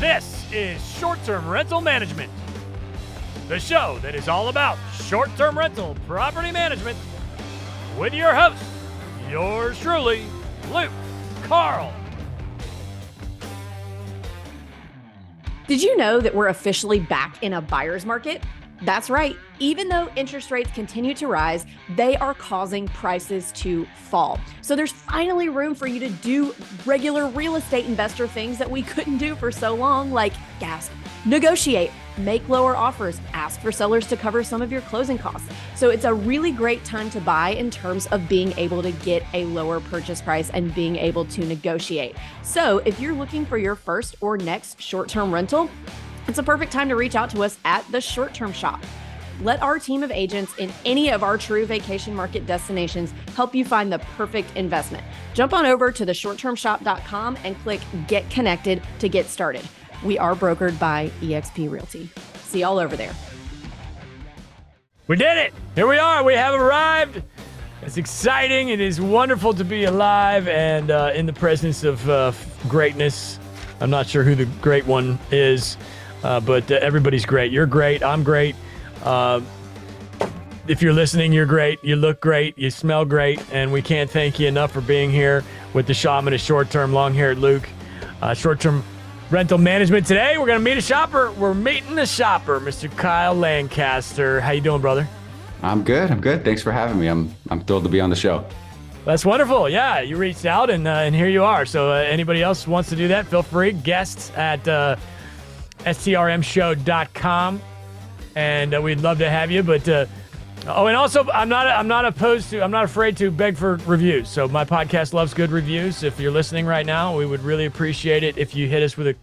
This is Short Term Rental Management, the show that is all about short term rental property management with your host, yours truly, Luke Carl. Did you know that we're officially back in a buyer's market? That's right. Even though interest rates continue to rise, they are causing prices to fall. So there's finally room for you to do regular real estate investor things that we couldn't do for so long, like gas, negotiate, make lower offers, ask for sellers to cover some of your closing costs. So it's a really great time to buy in terms of being able to get a lower purchase price and being able to negotiate. So if you're looking for your first or next short term rental, it's a perfect time to reach out to us at the Short Term Shop. Let our team of agents in any of our true vacation market destinations help you find the perfect investment. Jump on over to theshorttermshop.com and click Get Connected to get started. We are brokered by eXp Realty. See y'all over there. We did it! Here we are. We have arrived. It's exciting. It is wonderful to be alive and uh, in the presence of uh, greatness. I'm not sure who the great one is. Uh, but uh, everybody's great. You're great. I'm great. Uh, if you're listening, you're great. You look great. You smell great. And we can't thank you enough for being here with the shaman of short term, long haired Luke. Uh, short term rental management today. We're going to meet a shopper. We're meeting the shopper, Mr. Kyle Lancaster. How you doing, brother? I'm good. I'm good. Thanks for having me. I'm I'm thrilled to be on the show. That's wonderful. Yeah, you reached out and uh, and here you are. So uh, anybody else wants to do that, feel free. Guests at uh, strmshow.com, and uh, we'd love to have you. But uh, oh, and also, I'm not I'm not opposed to I'm not afraid to beg for reviews. So my podcast loves good reviews. If you're listening right now, we would really appreciate it if you hit us with a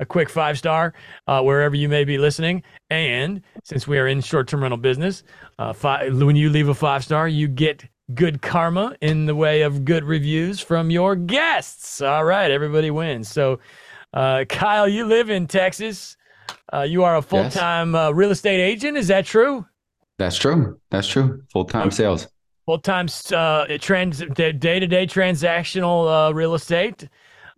a quick five star uh, wherever you may be listening. And since we are in short term rental business, uh, five, when you leave a five star, you get good karma in the way of good reviews from your guests. All right, everybody wins. So uh, Kyle, you live in Texas. Uh, you are a full time yes. uh, real estate agent. Is that true? That's true. That's true. Full time sales. Full time uh, trans day to day transactional uh, real estate.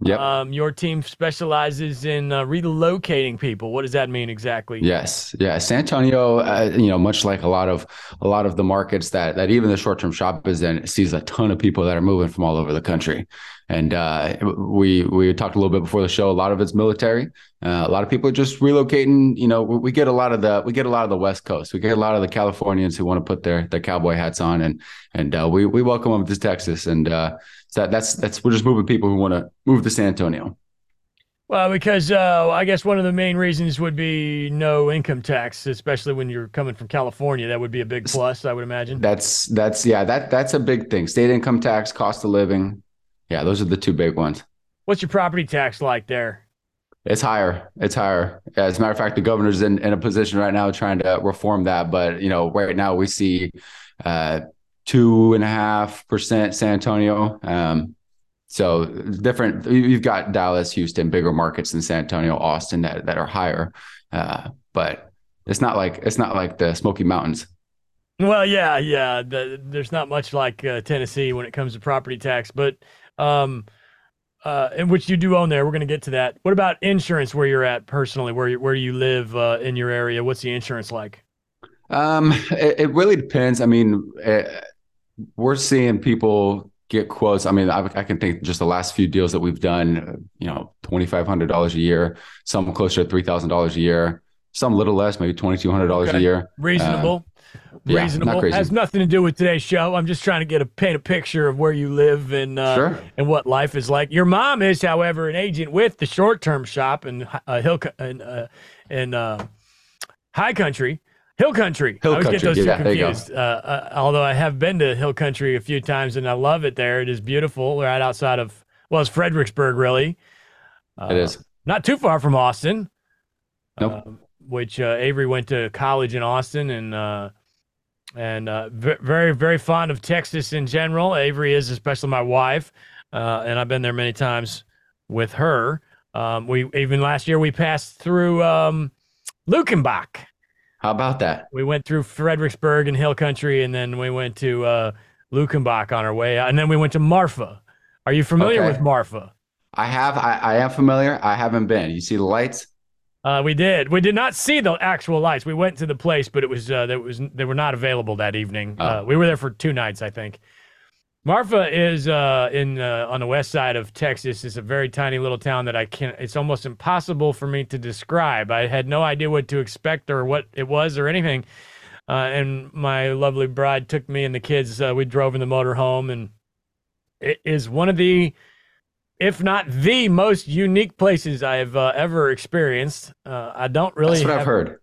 Yep. Um, your team specializes in uh, relocating people. What does that mean exactly? Yes, yeah. San Antonio, uh, you know, much like a lot of a lot of the markets that that even the short term shop is in, sees a ton of people that are moving from all over the country. And uh, we we talked a little bit before the show. A lot of it's military. Uh, a lot of people are just relocating. You know, we get a lot of the we get a lot of the West Coast. We get a lot of the Californians who want to put their their cowboy hats on, and and uh, we we welcome them to Texas. And uh, so that's that's we're just moving people who want to move to San Antonio. Well, because uh, I guess one of the main reasons would be no income tax, especially when you're coming from California. That would be a big plus, I would imagine. That's that's yeah that that's a big thing. State income tax, cost of living. Yeah, those are the two big ones. What's your property tax like there? It's higher. It's higher. As a matter of fact, the governor's in, in a position right now trying to reform that. But you know, right now we see uh, two and a half percent San Antonio. Um, so different. You've got Dallas, Houston, bigger markets than San Antonio, Austin that that are higher. Uh, but it's not like it's not like the Smoky Mountains. Well, yeah, yeah. The, there's not much like uh, Tennessee when it comes to property tax, but um, uh, in which you do own there. We're going to get to that. What about insurance where you're at personally, where you, where you live uh, in your area? What's the insurance like? Um, it, it really depends. I mean, it, eh, we're seeing people get quotes. I mean, I, I, can think just the last few deals that we've done, you know, $2,500 a year, some closer to $3,000 a year, some a little less, maybe $2,200 okay. a year. Reasonable. Uh, reasonable. Yeah, Has nothing to do with today's show. I'm just trying to get a paint a picture of where you live and uh, sure. and what life is like. Your mom is, however, an agent with the short term shop in uh, Hill in, uh, in uh, High Country. Hill Country. Hill I always Country. get those yeah, two confused. Uh, uh, although I have been to Hill Country a few times and I love it there. It is beautiful. Right outside of well, it's Fredericksburg, really. it is not too far from Austin. Nope. which Avery went to college in Austin and and uh, very very fond of Texas in general. Avery is, especially my wife, uh, and I've been there many times with her. Um, we even last year we passed through um, Luckenbach. How about that? We went through Fredericksburg and Hill Country, and then we went to uh, Luckenbach on our way, and then we went to Marfa. Are you familiar okay. with Marfa? I have. I, I am familiar. I haven't been. You see the lights? Uh, we did. We did not see the actual lights. We went to the place, but it was uh, that was they were not available that evening. Oh. Uh, we were there for two nights, I think. Marfa is uh, in uh, on the west side of Texas. It's a very tiny little town that I can't. It's almost impossible for me to describe. I had no idea what to expect or what it was or anything. Uh, and my lovely bride took me and the kids. Uh, we drove in the motorhome, and it is one of the if not the most unique places I've uh, ever experienced. Uh, I don't really. That's what have, I've heard.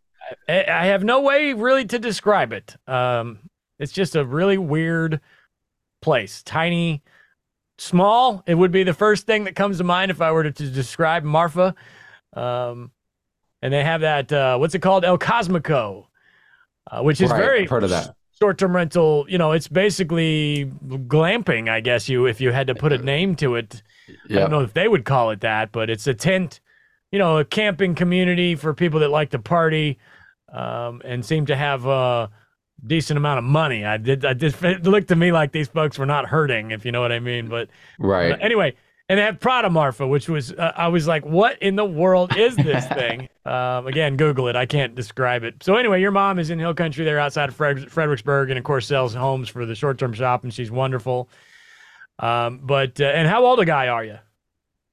I, I, have no way really to describe it. Um, it's just a really weird place, tiny, small. It would be the first thing that comes to mind if I were to, to describe Marfa. Um, and they have that. Uh, what's it called? El Cosmico, uh, which is right, very I've of that short-term rental. You know, it's basically glamping. I guess you, if you had to put a name to it. I don't know if they would call it that, but it's a tent, you know, a camping community for people that like to party um, and seem to have a decent amount of money. I did. I did. It looked to me like these folks were not hurting, if you know what I mean. But right. anyway, and they have Prada Marfa, which was uh, I was like, what in the world is this thing? Um, again, Google it. I can't describe it. So anyway, your mom is in Hill Country there outside of Fred- Fredericksburg, and of course sells homes for the short-term shop, and she's wonderful. Um, but uh, and how old a guy are you?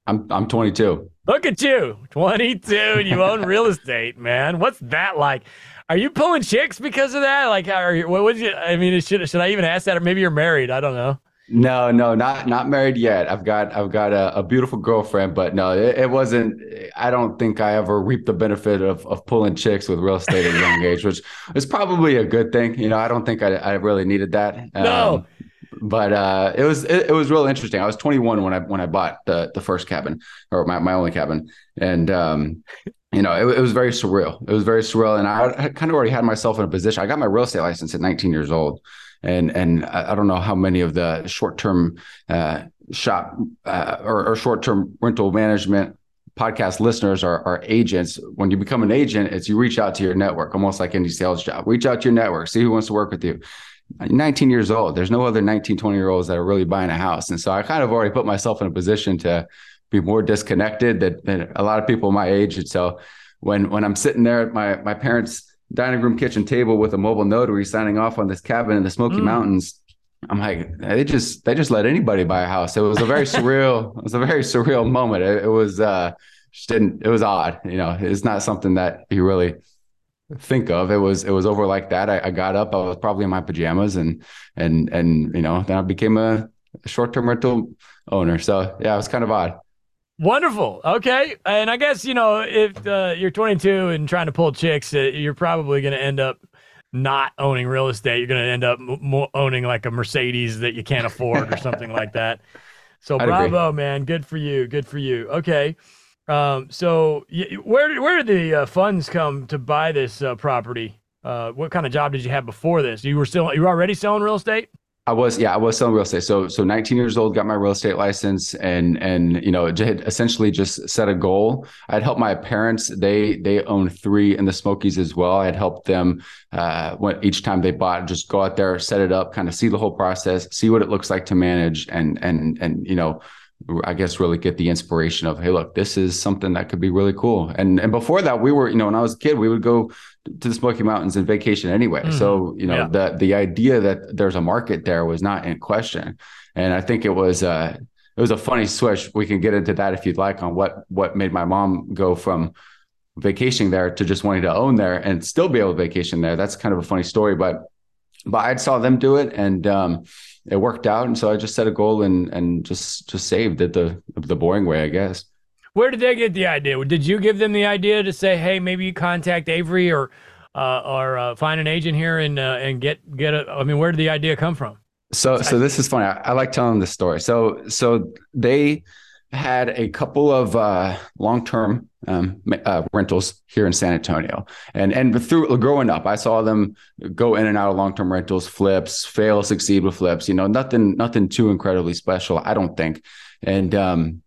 I'm I'm 22. Look at you, 22, and you own real estate, man. What's that like? Are you pulling chicks because of that? Like, are you? What would you? I mean, should should I even ask that, or maybe you're married? I don't know. No, no, not not married yet. I've got I've got a, a beautiful girlfriend, but no, it, it, wasn't. I don't think I ever reaped the benefit of of pulling chicks with real estate at a young age, which is probably a good thing. You know, I don't think I, I really needed that. No. Um, but uh, it was it, it, was real interesting. I was 21 when I when I bought the the first cabin or my, my only cabin, and um, you know it, it, was very surreal. It was very surreal, and I, kind of already had myself in a position. I got my real estate license at 19 years old, and and I, I don't know how many of the short term uh, shop uh, or, or short term rental management podcast listeners are, are agents. When you become an agent, it's you reach out to your network, almost like any sales job. Reach out to your network, see who wants to work with you. 19 years old. There's no other 19, 20 year olds that are really buying a house. And so I kind of already put myself in a position to be more disconnected than, than a lot of people my age. And so when when I'm sitting there at my my parents' dining room kitchen table with a mobile notary signing off on this cabin in the Smoky mm. Mountains, I'm like, they just they just let anybody buy a house. It was a very surreal, it was a very surreal moment. It, it was uh just didn't it was odd. You know, it's not something that you really think of. It was it was over like that. I, I, got up. I was probably in my pajamas, and and and you know, then I became a short term rental owner. So yeah, it was kind of odd. Wonderful. Okay, and I guess you know if uh, you're 22 and trying to pull chicks, uh, you're probably going to end up not owning real estate. You're going to end up m- owning like a Mercedes that you can't afford or something like that. So I'd bravo, agree. man. Good for you. Good for you. Okay. Um, so where where did the uh, funds come to buy this uh, property? Uh, what kind of job did you have before this? You were still you were already selling real estate? I was, yeah, I was selling real estate. So, so 19 years old, got my real estate license, and and you know, had essentially just set a goal. I'd helped my parents; they they own three in the Smokies as well. I'd helped them uh, when, each time they bought, just go out there, set it up, kind of see the whole process, see what it looks like to manage, and and and you know, I guess really get the inspiration of, hey, look, this is something that could be really cool. And and before that, we were, you know, when I was a kid, we would go to the Smoky Mountains and vacation anyway. Mm-hmm. So, you know, yeah. the the idea that there's a market there was not in question. And I think it was uh it was a funny switch. We can get into that if you'd like on what what made my mom go from vacationing there to just wanting to own there and still be able to vacation there. That's kind of a funny story, but but I saw them do it and um it worked out, and so I just set a goal and and just just saved it the the boring way, I guess. Where did they get the idea? Did you give them the idea to say, "Hey, maybe you contact Avery or uh, or uh, find an agent here and uh, and get get a"? I mean, where did the idea come from? So so this is funny. I, I like telling this story. So so they had a couple of uh, long term um, uh, rentals here in San Antonio, and and through growing up, I saw them go in and out of long term rentals, flips, fail, succeed with flips. You know, nothing nothing too incredibly special, I don't think. And um,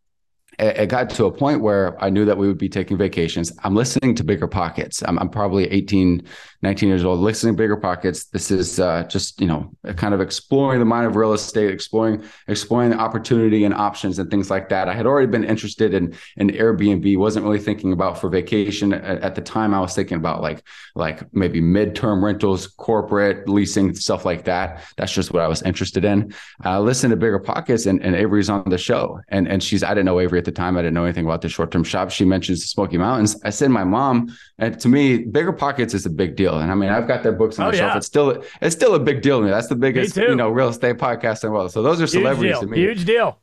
it got to a point where I knew that we would be taking vacations. I'm listening to Bigger Pockets. I'm, I'm probably 18, 19 years old, listening to Bigger Pockets. This is uh, just, you know, kind of exploring the mind of real estate, exploring, exploring the opportunity and options and things like that. I had already been interested in, in Airbnb, wasn't really thinking about for vacation. At, at the time, I was thinking about like, like maybe midterm rentals, corporate leasing, stuff like that. That's just what I was interested in. I listened to Bigger Pockets and, and Avery's on the show. And, and she's, I didn't know Avery at the time. I didn't know anything about the short term shop. She mentions the Smoky Mountains. I said, my mom, and to me, Bigger Pockets is a big deal. And I mean, I've got their books on oh, the yeah. shelf. It's still it's still a big deal to me. That's the biggest you know real estate podcast in the world. So those are celebrities to me. Huge deal.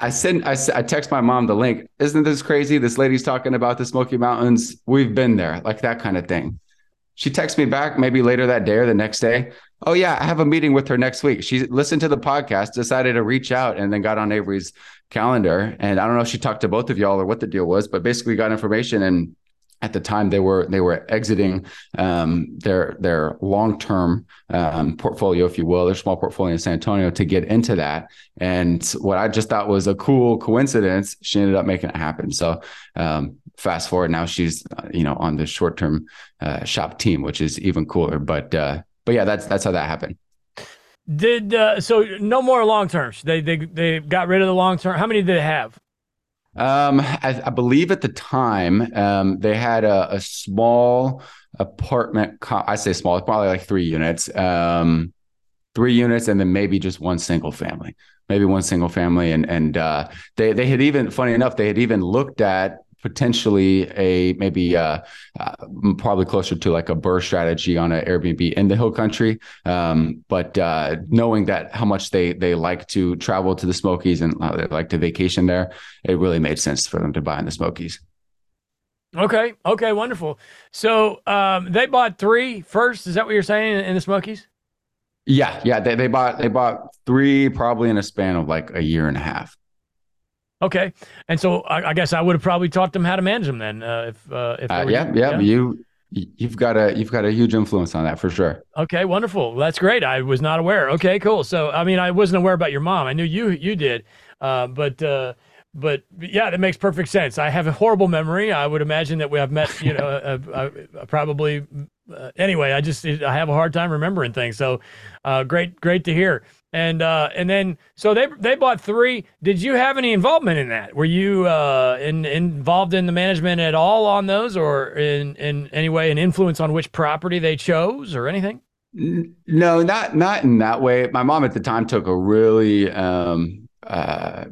I send I, I text my mom the link. Isn't this crazy? This lady's talking about the Smoky Mountains. We've been there, like that kind of thing. She texts me back maybe later that day or the next day. Oh yeah, I have a meeting with her next week. She listened to the podcast, decided to reach out, and then got on Avery's calendar. And I don't know if she talked to both of y'all or what the deal was, but basically got information and at the time they were they were exiting um, their their long term um, portfolio, if you will, their small portfolio in San Antonio to get into that. And what I just thought was a cool coincidence, she ended up making it happen. So um, fast forward now, she's uh, you know on the short term uh, shop team, which is even cooler. But uh, but yeah, that's that's how that happened. Did uh, so no more long terms? They they they got rid of the long term. How many did they have? Um, I, I, believe at the time, um, they had a, a small apartment. Co- I say small, it's probably like three units, um, three units, and then maybe just one single family, maybe one single family. And and uh, they they had even, funny enough, they had even looked at potentially a maybe uh, uh, probably closer to like a BRRRR strategy on an Airbnb in the Hill Country. Um, but uh, knowing that how much they they like to travel to the Smokies and they like to vacation there, it really made sense for them to buy in the Smokies. Okay. Okay. Wonderful. So um, they bought three first. Is that what you're saying in the Smokies? Yeah. Yeah. They, they bought they bought three probably in a span of like a year and a half. Okay, and so I, I, guess I would have probably taught them how to manage them then. Uh, if uh, if uh, yeah, yeah, yeah, you you've got a you've got a huge influence on that for sure. Okay, wonderful. That's great. I was not aware. Okay, cool. So I mean, I wasn't aware about your mom. I knew you you did, uh, but. Uh, but yeah, that makes perfect sense. I have a horrible memory. I would imagine that we have met, you know, uh, uh, uh, probably. anyway, I just I have a hard time remembering things. So, great, great to hear. And uh, and then so they they bought three. Did you have any involvement in that? Were you uh, in, involved in the management at all on those, or in in any way an influence on which property they chose, or anything? No, not not in that way. My mom at the time took a really um, uh,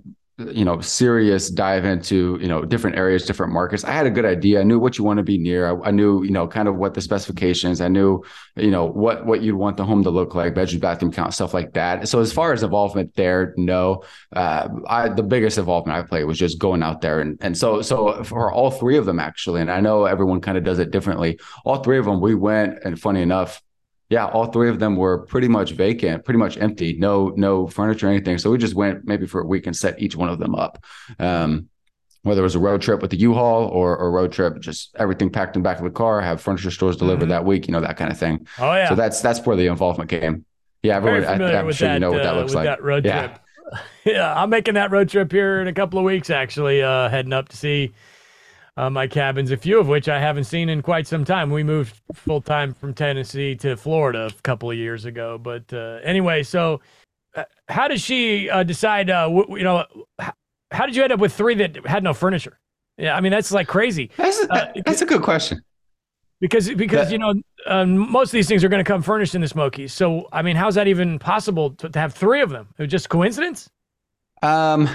you know serious dive into you know different areas different markets. I had a good idea. I knew what you want to be near. I, I, knew you know kind of what the specifications i knew you know what what you'd want the home to look like bedroom bathroom count stuff like that. So as far as involvement there no. Uh, I, the biggest involvement i played was just going out there and and so so for all three of them actually and i know everyone kind of does it differently all three of them we went and funny enough yeah, all three of them were pretty much vacant, pretty much empty, no no furniture, or anything. So we just went maybe for a week and set each one of them up. Um, whether it was a road trip with the U-Haul or a road trip, just everything packed in the back of the car, have furniture stores delivered mm-hmm. that week, you know, that kind of thing. Oh yeah. So that's that's where the involvement came. Yeah, everyone, I, am sure that, you know what that uh, looks like. That road yeah. trip. yeah, I'm making that road trip here in a couple of weeks. Actually, uh, heading up to see uh, my cabins, a few of which I haven't seen in quite some time. We moved full time from Tennessee to Florida a couple of years ago. But uh, anyway, so uh, how did she uh, decide? Uh, w- you know, h- how did you end up with three that had no furniture? Yeah, I mean that's like crazy. That's a, uh, that's a good question. Because because that, you know um, most of these things are going to come furnished in the Smokies. So I mean, how's that even possible to, to have three of them? It was just coincidence. Um,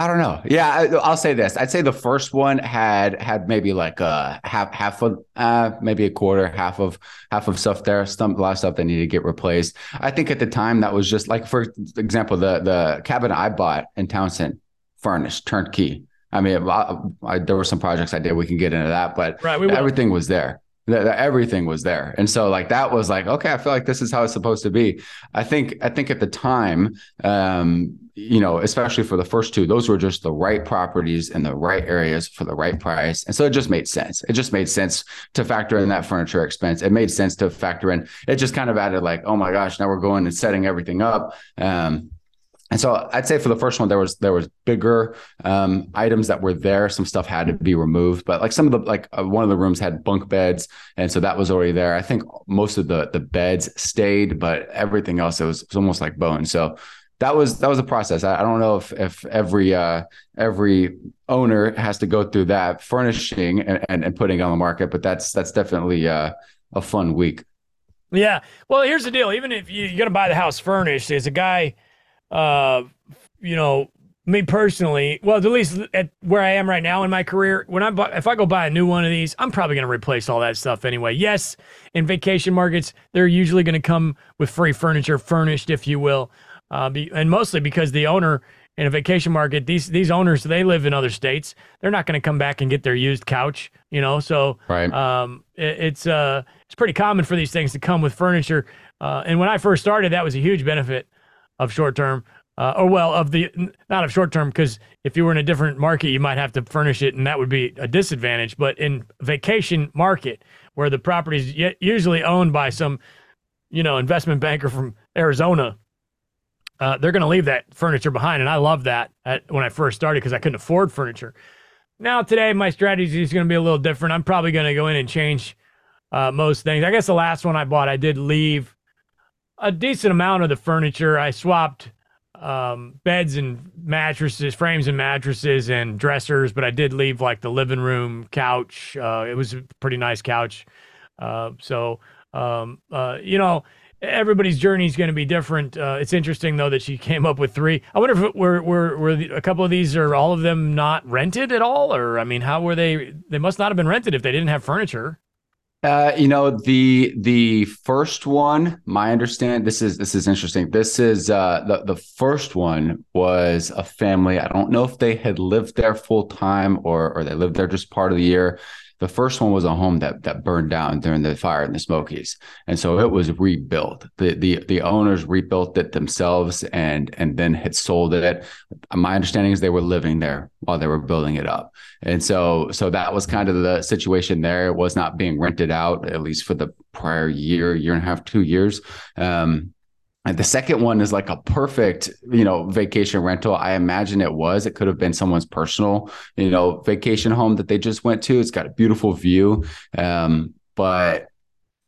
I don't know. Yeah, I, will say this. I'd say the first one had had maybe like a half half of uh, maybe a quarter, half of half of stuff there. Some a lot of stuff that needed to get replaced. I think at the time that was just like, for example, the the cabin I bought in Townsend, furnished, turnkey. I mean, I, I, there were some projects I did. We can get into that, but right, everything was there. The, everything was there, and so like that was like okay. I feel like this is how it's supposed to be. I think I think at the time. Um, you know, especially for the first two, those were just the right properties in the right areas for the right price. And so it just made sense. It just made sense to factor in that furniture expense. It made sense to factor in, it just kind of added like, oh my gosh, now we're going and setting everything up. Um, and so I'd say for the first one, there was there was bigger um, items that were there. Some stuff had to be removed, but like some of the like uh, one of the rooms had bunk beds, and so that was already there. I think most of the the beds stayed, but everything else it was, it was almost like bone. So that was that was a process. I, I don't know if if every uh, every owner has to go through that furnishing and, and, and putting on the market, but that's that's definitely uh, a fun week. Yeah. Well, here's the deal. Even if you, you're gonna buy the house furnished, there's a guy uh, you know, me personally, well, at least at where I am right now in my career, when I buy, if I go buy a new one of these, I'm probably going to replace all that stuff anyway. Yes, in vacation markets, they're usually going to come with free furniture, furnished, if you will, uh, be, and mostly because the owner in a vacation market, these these owners they live in other states, they're not going to come back and get their used couch, you know. So right. um, it, it's uh, it's pretty common for these things to come with furniture. Uh, and when I first started, that was a huge benefit of short term. Uh, or well, of the not of short term, because if you were in a different market, you might have to furnish it, and that would be a disadvantage. But in vacation market, where the property is usually owned by some, you know, investment banker from Arizona, uh, they're going to leave that furniture behind, and I love that at, when I first started because I couldn't afford furniture. Now today, my strategy is going to be a little different. I'm probably going to go in and change uh, most things. I guess the last one I bought, I did leave a decent amount of the furniture. I swapped um, beds and mattresses, frames and mattresses and dressers, but I did leave like the living room couch. Uh, it was a pretty nice couch. Uh, so, um, uh, you know, everybody's journey is going to be different. Uh, it's interesting though that she came up with three. I wonder if were were a couple of these are all of them not rented at all, or I mean, how were they? They must not have been rented if they didn't have furniture. Uh, you know the the first one. My understand this is this is interesting. This is uh, the the first one was a family. I don't know if they had lived there full time or or they lived there just part of the year. The first one was a home that that burned down during the fire in the Smokies, and so it was rebuilt. the the The owners rebuilt it themselves, and and then had sold it. My understanding is they were living there while they were building it up, and so so that was kind of the situation there. It was not being rented out at least for the prior year, year and a half, two years. Um, the second one is like a perfect, you know, vacation rental. I imagine it was. It could have been someone's personal, you know, vacation home that they just went to. It's got a beautiful view. Um, but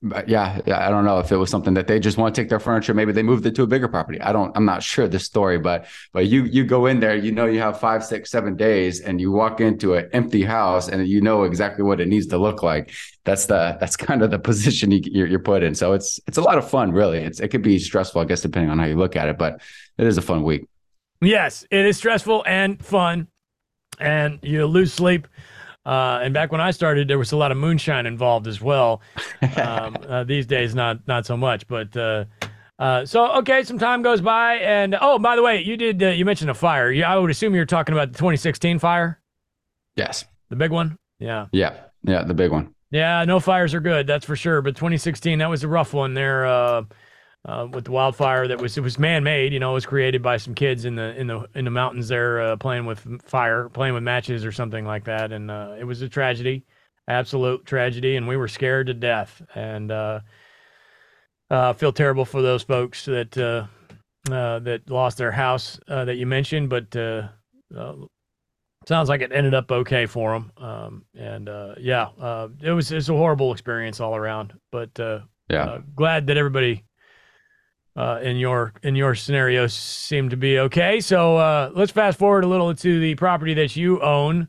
but yeah, I don't know if it was something that they just want to take their furniture. Maybe they moved it to a bigger property. I don't. I'm not sure the story, but but you you go in there, you know, you have five, six, seven days, and you walk into an empty house, and you know exactly what it needs to look like. That's the that's kind of the position you, you're, you're put in. So it's it's a lot of fun, really. It's it could be stressful, I guess, depending on how you look at it, but it is a fun week. Yes, it is stressful and fun, and you lose sleep uh, and back when I started, there was a lot of moonshine involved as well. Um, uh, these days, not not so much. But uh, uh, so okay, some time goes by, and oh, by the way, you did uh, you mentioned a fire? Yeah, I would assume you're talking about the 2016 fire. Yes, the big one. Yeah, yeah, yeah, the big one. Yeah, no fires are good, that's for sure. But 2016, that was a rough one there. Uh, uh, with the wildfire that was it was man made. You know, it was created by some kids in the in the in the mountains there uh, playing with fire, playing with matches or something like that, and uh, it was a tragedy, absolute tragedy, and we were scared to death. And uh, uh, feel terrible for those folks that that lost their house that you mentioned, but. Sounds like it ended up okay for them, um, and yeah, it was it's a horrible experience all around. But yeah, glad that everybody uh, in your in your scenario seemed to be okay. So uh, let's fast forward a little to the property that you own.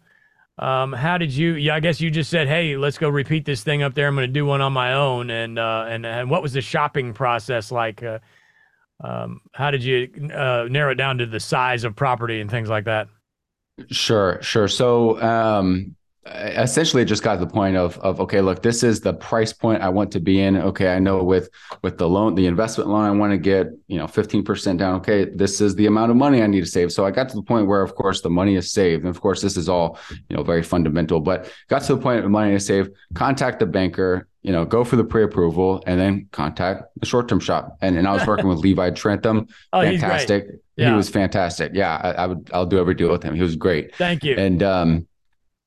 Um, how did you? Yeah, I guess you just said, "Hey, let's go repeat this thing up there. I'm going to do one on my own." And uh, and and what was the shopping process like? Uh, um, how did you uh, narrow it down to the size of property and things like that? Sure, sure. So um, essentially it just got to the point of of okay look this is the price point i want to be in okay i know with with the loan the investment loan i want to get you know 15% down okay this is the amount of money i need to save so i got to the point where of course the money is saved and of course this is all you know very fundamental but got to the point of money to save contact the banker you know, go for the pre-approval and then contact the short-term shop. And and I was working with Levi Trentham. oh, fantastic. Yeah. He was fantastic. Yeah, I, I, would I'll do every deal with him. He was great. Thank you. And um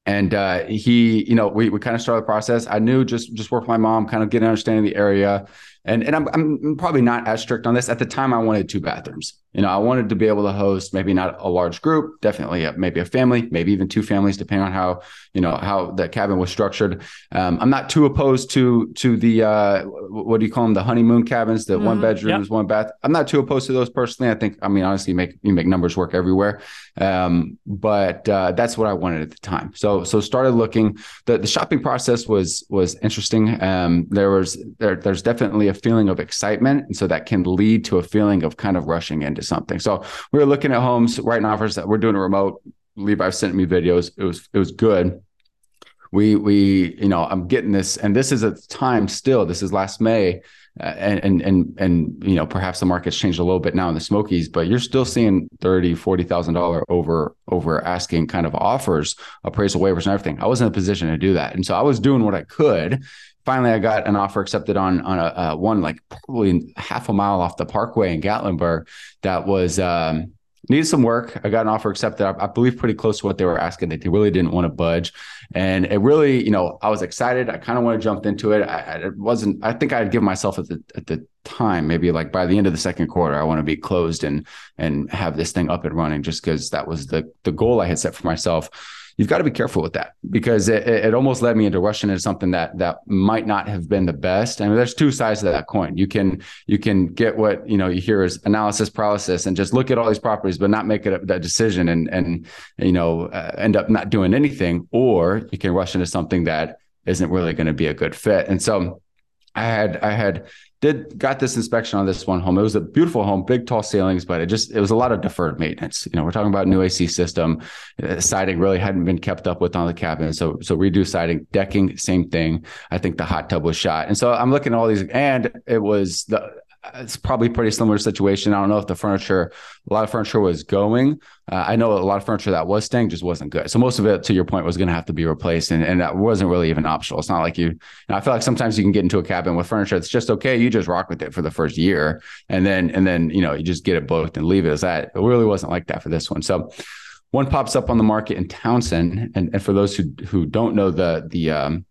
and uh, he, you know, we, we kind of started the process. I knew just just work with my mom, kind of get an understanding of the area, and and I'm, I'm probably not as strict on this. At the time, I wanted two bathrooms. You know, I wanted to be able to host maybe not a large group, definitely a, maybe a family, maybe even two families, depending on how you know how the cabin was structured. Um, I'm not too opposed to to the uh, what do you call them, the honeymoon cabins, the mm-hmm. one bedrooms, yep. one bath. I'm not too opposed to those personally. I think, I mean, honestly, you make you make numbers work everywhere. Um, but uh, that's what I wanted at the time. So so started looking. the The shopping process was was interesting. Um, there was there, there's definitely a feeling of excitement. And so that can lead to a feeling of kind of rushing into something. So we were looking at homes, writing offers that we're doing a remote. Levi sent me videos. It was it was good. We we you know I'm getting this, and this is a time still. This is last May, uh, and and and and you know perhaps the market's changed a little bit now in the Smokies, but you're still seeing thirty forty thousand dollar over over asking kind of offers, appraisal waivers, and everything. I was in a position to do that, and so I was doing what I could finally I got an offer accepted on on a, a, one like probably half a mile off the Parkway in Gatlinburg that was um, needed some work. I got an offer accepted. I, I, believe pretty close to what they were asking. They really didn't want to budge, and it really, you know, I was excited. I kind of want to jump into it. I, it wasn't. I think I'd give myself at the at the time, maybe like by the end of the second quarter, I want to be closed and and have this thing up and running, just because that was the the goal I had set for myself you've got to be careful with that because it, it almost led me into rushing into something that that might not have been the best. I mean, there's two sides to that coin. You can you can get what you know you hear as analysis paralysis and just look at all these properties, but not make it a, a decision and and you know uh, end up not doing anything, or you can rush into something that isn't really going to be a good fit. And so I had I had did got this inspection on this one home. It was a beautiful home, big tall ceilings, but it just it was a lot of deferred maintenance. You know, we're talking about new AC system, uh, siding really hadn't been kept up with on the cabin, so so redo siding, decking, same thing. I think the hot tub was shot, and so I'm looking at all these, and it was the it's probably pretty similar situation. I don't know if the furniture, a lot of furniture was going. Uh, I know a lot of furniture that was staying just wasn't good. So most of it, to your point, was going to have to be replaced, and, and that wasn't really even optional. It's not like you, you know, I feel like sometimes you can get into a cabin with furniture that's just okay. You just rock with it for the first year, and then and then you know you just get it booked and leave it as that. It really wasn't like that for this one. So one pops up on the market in Townsend, and, and for those who who don't know the the um,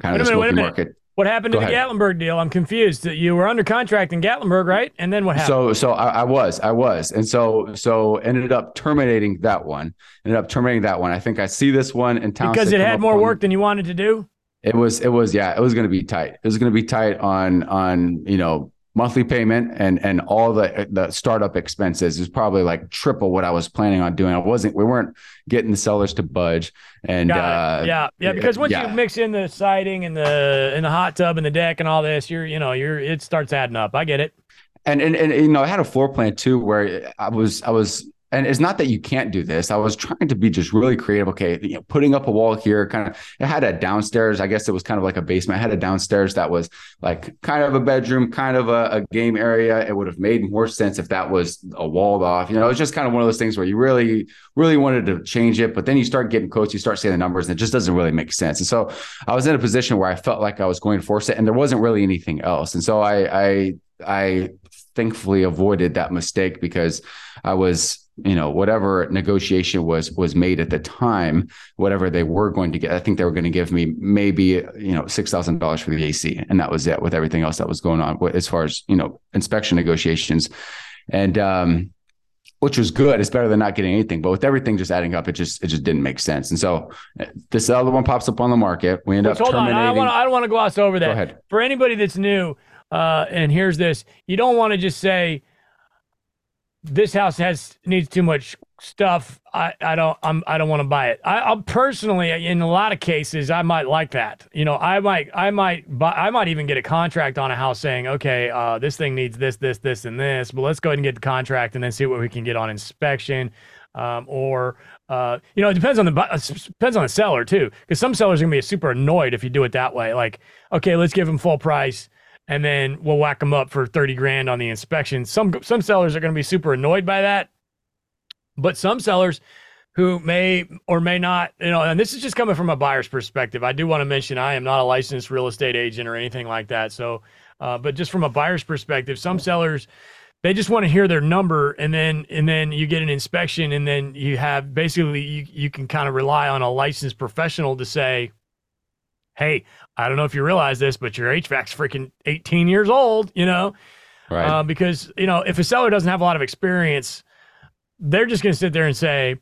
kind of the smoky market what happened Go to the ahead. Gatlinburg deal? I'm confused. You were under contract in Gatlinburg, right? And then what happened? So, so I, I, was, I was, and so, so ended up terminating that one. Ended up terminating that one. I think I see this one in town because it had more work than you wanted to do. It was, it was, yeah, it was going to be tight. It was going to be tight on, on, you know, monthly payment and and all the the startup expenses is probably like triple what I was planning on doing. I wasn't we weren't getting the sellers to budge and uh, yeah yeah because once yeah. you mix in the siding and the and the hot tub and the deck and all this you're you know you're it starts adding up. I get it. And, and and you know I had a floor plan too where I was I was and it's not that you can't do this. I was trying to be just really creative. Okay, you know, putting up a wall here, kind of. It had a downstairs. I guess it was kind of like a basement. It had a downstairs that was like kind of a bedroom, kind of a, a game area. It would have made more sense if that was a walled off. You know, it's just kind of one of those things where you really, really wanted to change it, but then you start getting quotes, you start seeing the numbers, and it just doesn't really make sense. And so I was in a position where I felt like I was going to force it, and there wasn't really anything else. And so I, I, I thankfully avoided that mistake because I was you know whatever negotiation was was made at the time whatever they were going to get i think they were going to give me maybe you know $6000 for the ac and that was it with everything else that was going on as far as you know inspection negotiations and um which was good it's better than not getting anything but with everything just adding up it just it just didn't make sense and so this other one pops up on the market we end up hold terminating. on I don't want to gloss over that Go ahead. for anybody that's new uh, and here's this you don't want to just say this house has needs too much stuff. I, I don't I'm I don't want to buy it. I I'll personally in a lot of cases I might like that. You know, I might I might buy I might even get a contract on a house saying, okay, uh, this thing needs this, this, this, and this, but let's go ahead and get the contract and then see what we can get on inspection. Um, or uh, you know, it depends on the depends on the seller too, because some sellers are gonna be super annoyed if you do it that way. Like, okay, let's give them full price and then we'll whack them up for 30 grand on the inspection. Some some sellers are going to be super annoyed by that. But some sellers who may or may not, you know, and this is just coming from a buyer's perspective. I do want to mention I am not a licensed real estate agent or anything like that. So, uh, but just from a buyer's perspective, some sellers they just want to hear their number and then and then you get an inspection and then you have basically you, you can kind of rely on a licensed professional to say hey, I don't know if you realize this, but your HVAC's freaking 18 years old, you know? Right. Uh, because, you know, if a seller doesn't have a lot of experience, they're just going to sit there and say,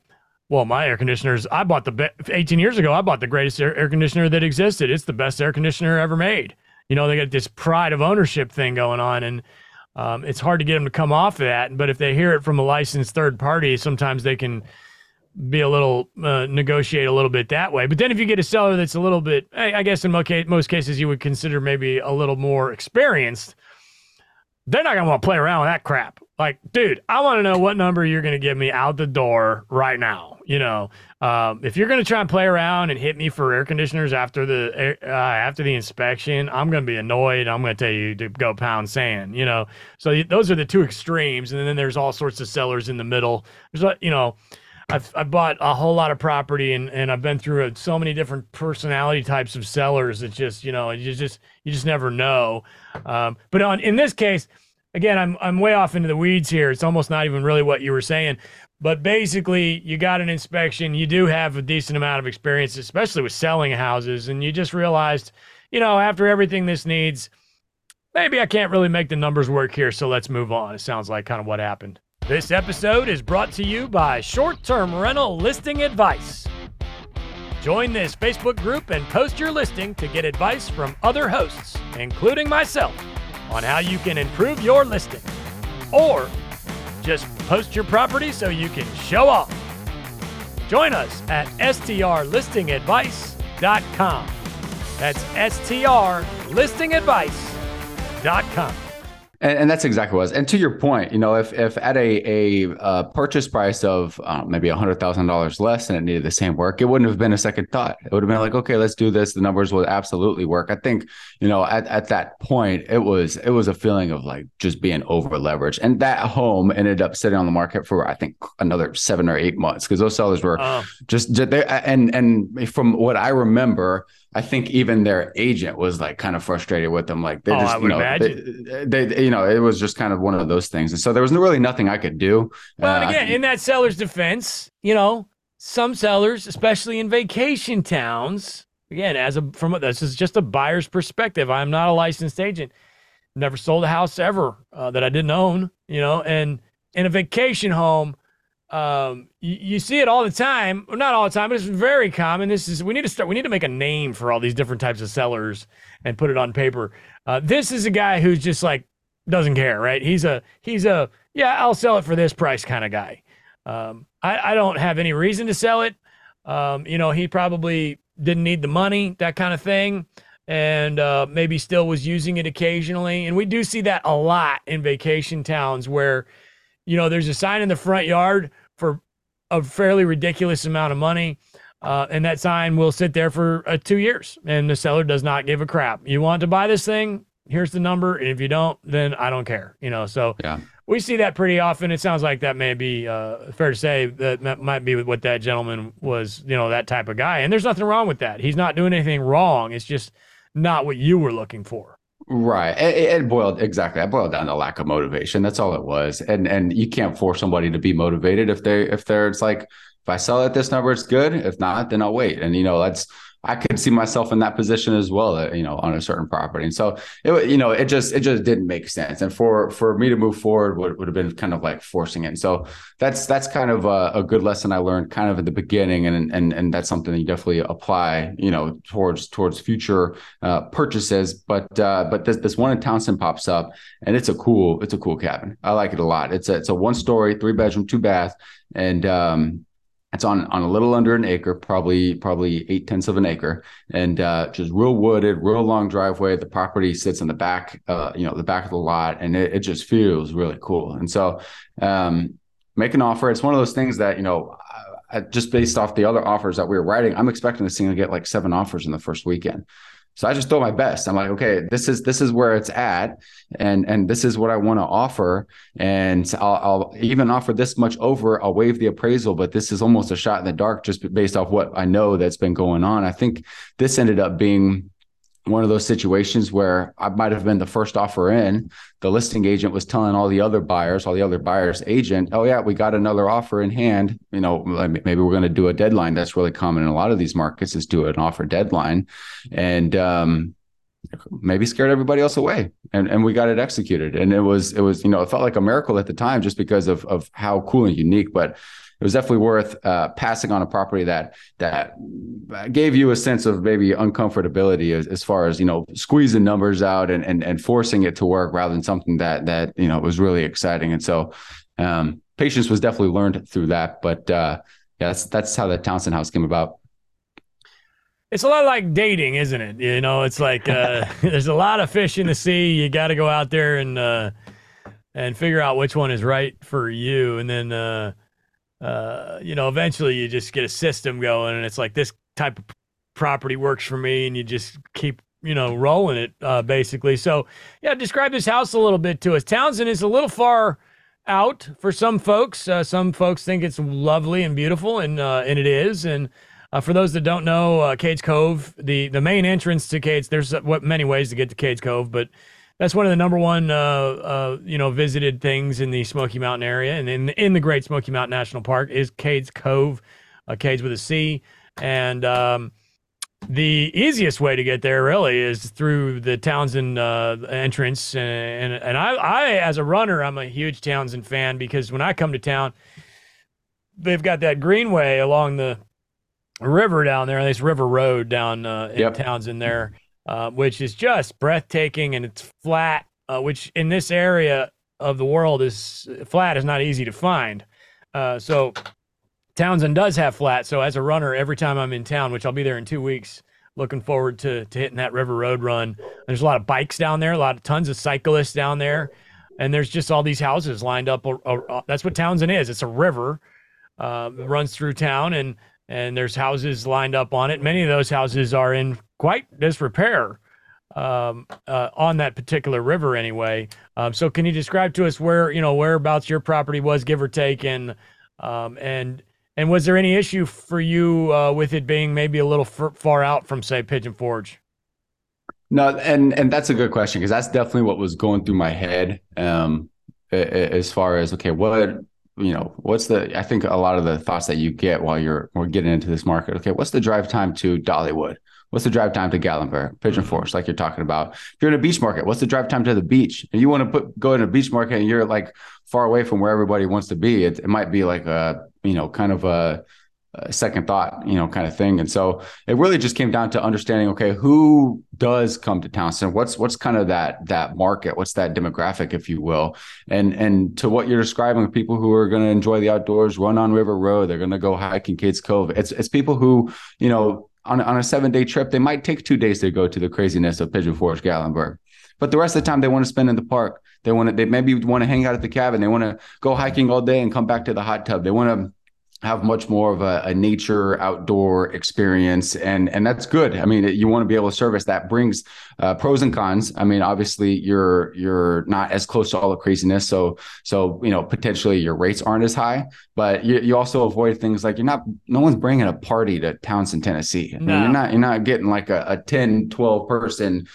well, my air conditioners, I bought the, be- 18 years ago, I bought the greatest air, air conditioner that existed. It's the best air conditioner ever made. You know, they got this pride of ownership thing going on. And, um, it's hard to get them to come off of that. But if they hear it from a licensed third party, sometimes they can be a little uh, negotiate a little bit that way. But then if you get a seller that's a little bit, I guess in most cases you would consider maybe a little more experienced, they're not gonna want to play around with that crap. Like, dude, I want to know what number you're gonna give me out the door right now. You know, um, if you're gonna try and play around and hit me for air conditioners after the uh, after the inspection, I'm gonna be annoyed. I'm gonna tell you to go pound sand. You know, so those are the two extremes, and then there's all sorts of sellers in the middle. There's you know. I've, I've bought a whole lot of property and, and I've been through so many different personality types of sellers. It's just, you know, you just, you just never know. Um, but on, in this case, again, I'm, I'm way off into the weeds here. It's almost not even really what you were saying, but basically you got an inspection. You do have a decent amount of experience, especially with selling houses. And you just realized, you know, after everything this needs, maybe I can't really make the numbers work here. So let's move on. It sounds like kind of what happened. This episode is brought to you by Short Term Rental Listing Advice. Join this Facebook group and post your listing to get advice from other hosts, including myself, on how you can improve your listing. Or just post your property so you can show off. Join us at strlistingadvice.com. That's strlistingadvice.com. And, and, that's exactly what it was. And to your point, you know, if if at a a uh, purchase price of uh, maybe a hundred thousand dollars less and it needed the same work, it wouldn't have been a second thought. It would have been like, okay, let's do this. The numbers will absolutely work. I think, you know, at, at that point, it was it was a feeling of like just being over leveraged. And that home ended up sitting on the market for I think another seven or eight months because those sellers were oh. just they and and from what I remember I think even their agent was like kind of frustrated with them. Like they oh, just, you know, they, they, you know, it was just kind of one of those things. And so there was really nothing I could do. Well, uh, again, in that seller's defense, you know, some sellers, especially in vacation towns, again, as a from this is just a buyer's perspective. I'm not a licensed agent. Never sold a house ever uh, that I didn't own. You know, and in a vacation home, um, you, you, see it all the time. Well, not all the time, but it's very common. This is we need to start. We need to make a name for all these different types of sellers and put it on paper. Uh, this is a guy who's just like doesn't care, right? He's a he's a yeah, I'll sell it for this price kind of guy. Um, I, I don't have any reason to sell it. Um, you know, he probably didn't need the money, that kind of thing, and uh, maybe still was using it occasionally. And we do see that a lot in vacation towns where you know, there's a sign in the front yard for a fairly ridiculous amount of money. Uh, and that sign will sit there for uh, two years, and the seller does not give a crap. You want to buy this thing? Here's the number, and if you don't, then I don't care. You know, so yeah. we see that pretty often. It sounds like that may be uh, fair to say that might be what that gentleman was. You know, that type of guy, and there's nothing wrong with that. He's not doing anything wrong. It's just not what you were looking for. Right. It, it, boiled exactly. I boiled down to lack of motivation. That's all it was. And and you can't force somebody to be motivated if they if they're it's like if I sell at this number, it's good. If not, then I'll wait. And you know that's I could see myself in that position as well, uh, you know, on a certain property. And so it, you know, it just it just didn't make sense. And for for me to move forward would, would have been kind of like forcing it. And so that's that's kind of a, a, good lesson I learned kind of at the beginning, and and and that's something that you definitely apply, you know, towards towards future uh, purchases. But uh, but this this one in Townsend pops up, and it's a cool it's a cool cabin. I like it a lot. It's a it's a one story, three bedroom, two bath, and um, it's on on a little under an acre, probably probably eight tenths of an acre, and uh, just real wooded, real long driveway. The property sits in the back, uh, you know, the back of the lot, and it, it just feels really cool. And so, um, make an offer. It's one of those things that you know, just based off the other offers that we were writing, I'm expecting this thing to get like seven offers in the first weekend. So I just throw my best. I'm like, okay, this is this is where it's at, and and this is what I want to offer, and I'll, I'll, even offer this much over. I'll waive the appraisal, but this is almost a shot in the dark, just based off what I know that's been going on. I think this ended up being one of those situations where I might have been the first offer in. The listing agent was telling all the other buyers, all the other buyers' agent, "Oh yeah, we got another offer in hand. You know, maybe we're going to do a deadline." That's really common in a lot of these markets is do an offer deadline, and um, maybe scared everybody else away. And and we got it executed, and it was it was you know it felt like a miracle at the time just because of of how cool and unique, but it was definitely worth uh, passing on a property that that gave you a sense of maybe uncomfortability as, as, far as you know squeezing numbers out and, and and forcing it to work rather than something that that you know was really exciting. And so um, patience was definitely learned through that. But uh, yeah, that's that's how the Townsend House came about. It's a lot like dating, isn't it? You know, it's like uh, there's a lot of fish in the sea. You got to go out there and uh, and figure out which one is right for you, and then uh, uh, you know, eventually you just get a system going, and it's like this type of property works for me, and you just keep you know rolling it uh, basically. So yeah, describe this house a little bit to us. Townsend is a little far out for some folks. Uh, some folks think it's lovely and beautiful, and uh, and it is. And uh, for those that don't know, uh, Cades Cove, the the main entrance to Cades. There's what many ways to get to Cades Cove, but that's one of the number one, uh, uh, you know, visited things in the Smoky Mountain area, and in in the Great Smoky Mountain National Park is Cades Cove, uh, Cades with a C, and um, the easiest way to get there really is through the Townsend uh, entrance, and and, and I, I as a runner, I'm a huge Townsend fan because when I come to town, they've got that greenway along the river down there, this river road down uh, in yep. Townsend there uh, which is just breathtaking and it's flat, uh, which in this area of the world is flat is not easy to find. Uh, so Townsend does have flat. So as a runner, every time I'm in town, which I'll be there in two weeks, looking forward to to hitting that River Road run. There's a lot of bikes down there, a lot of tons of cyclists down there, and there's just all these houses lined up. That's what Townsend is. It's a river uh, runs through town, and and there's houses lined up on it. Many of those houses are in quite disrepair um, uh, on that particular river, anyway. Um, so, can you describe to us where you know whereabouts your property was, give or take, and um, and and was there any issue for you uh, with it being maybe a little f- far out from, say, Pigeon Forge? No, and and that's a good question because that's definitely what was going through my head um, as far as okay, what you know, what's the? I think a lot of the thoughts that you get while you're we're getting into this market. Okay, what's the drive time to Dollywood? What's the drive time to Gatlinburg, Pigeon mm-hmm. Forge, like you're talking about? If you're in a beach market, what's the drive time to the beach? And you want to put go in a beach market and you're like far away from where everybody wants to be. It, it might be like a you know kind of a second thought, you know, kind of thing. And so it really just came down to understanding, okay, who does come to Townsend? What's what's kind of that that market? What's that demographic, if you will? And and to what you're describing, people who are going to enjoy the outdoors, run on River Road, they're going to go hiking Cades Cove. It's it's people who, you know, on, on a seven day trip, they might take two days to go to the craziness of Pigeon Forge, Gatlinburg, But the rest of the time, they want to spend in the park. They want to, they maybe want to hang out at the cabin. They want to go hiking all day and come back to the hot tub. They want to have much more of a, a, nature outdoor experience and and that's good. I mean you want to be able to service that brings uh, pros and cons. I mean obviously you're you're not as close to all the craziness so so you know potentially your rates aren't as high but you, you also avoid things like you're not no one's bringing a party to townsend tennessee. I mean, you're not you're not getting like a, a 10 12 person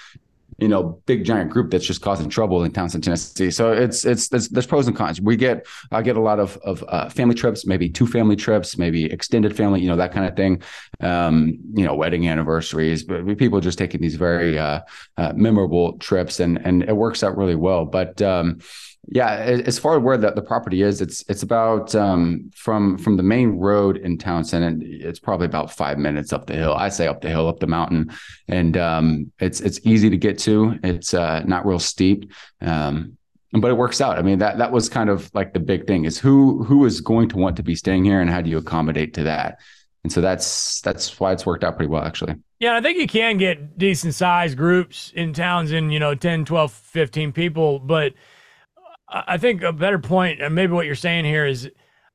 you know big giant group that's just causing trouble in Townsend, Tennessee. So it's it's there's, there's pros and cons. We get I get a lot of of uh, family trips, maybe two family trips, maybe extended family, you know that kind of thing. Um, you know, wedding anniversaries, but people just taking these very uh, uh, memorable trips, and and it works out really well. But um, yeah, as far as where the, the property is, it's it's about um, from from the main road in Townsend, it's probably about five minutes up the hill. I say up the hill, up the mountain, and um, it's it's easy to get to. It's uh, not real steep, um, but it works out. I mean that that was kind of like the big thing is who who is going to want to be staying here, and how do you accommodate to that? And so that's that's why it's worked out pretty well, actually. Yeah, I think you can get decent sized groups in Townsend, you know, 10, 12, 15 people, but I think a better point, and maybe what you're saying here is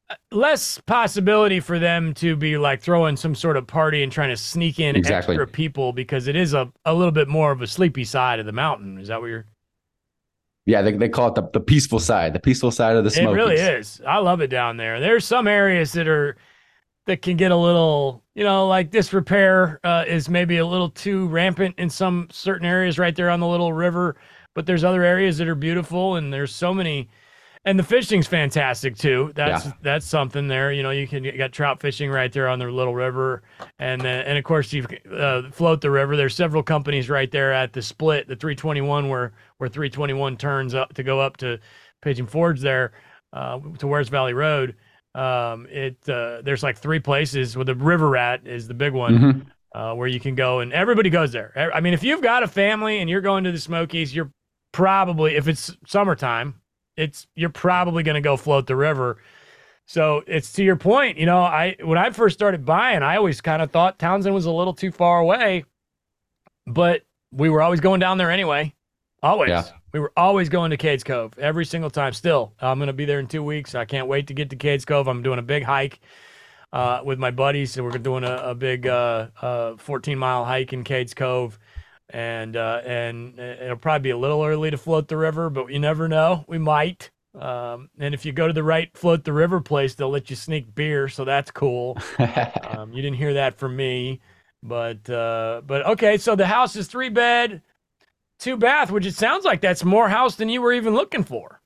uh, less possibility for them to be like throwing some sort of party and trying to sneak in exactly. extra people because it is a, a little bit more of a sleepy side of the mountain. Is that what you're? Yeah, they, they call it the, the peaceful side, the peaceful side of the Smokies. It really is. I love it down there. There's some areas that are that can get a little you know, like disrepair uh, is maybe a little too rampant in some certain areas right there on the little river, but there's other areas that are beautiful, and there's so many. And the fishing's fantastic too. That's Yeah. that's something there. You know, you can you got trout fishing right there on the little river, and then and of course you uh, float the river. There's several companies right there at the split, the 321 where where 321 turns up to go up to Pigeon Forge there uh, to Wears Valley Road. Um, it uh, there's like three places. Well, the River Rat is the big one Mhm. uh, where you can go, and everybody goes there. I mean, if you've got a family and you're going to the Smokies, you're probably if it's summertime, it's you're probably going to go float the river. So it's to your point, you know, I when I first started buying, I always kind of thought Townsend was a little too far away, but we were always going down there anyway. Always. Yeah. We were always going to Cades Cove every single time. Still, I'm going to be there in two weeks. I can't wait to get to Cades Cove. I'm doing a big hike uh, with my buddies. So we're doing a, a big uh, uh, 14 mile hike in Cades Cove. And uh, and it'll probably be a little early to float the river, but you never know. We might. Um, and if you go to the right float the river place, they'll let you sneak beer, so that's cool. Um, you didn't hear that from me, but uh, but okay. So the house is three bed, two bath, which it sounds like that's more house than you were even looking for.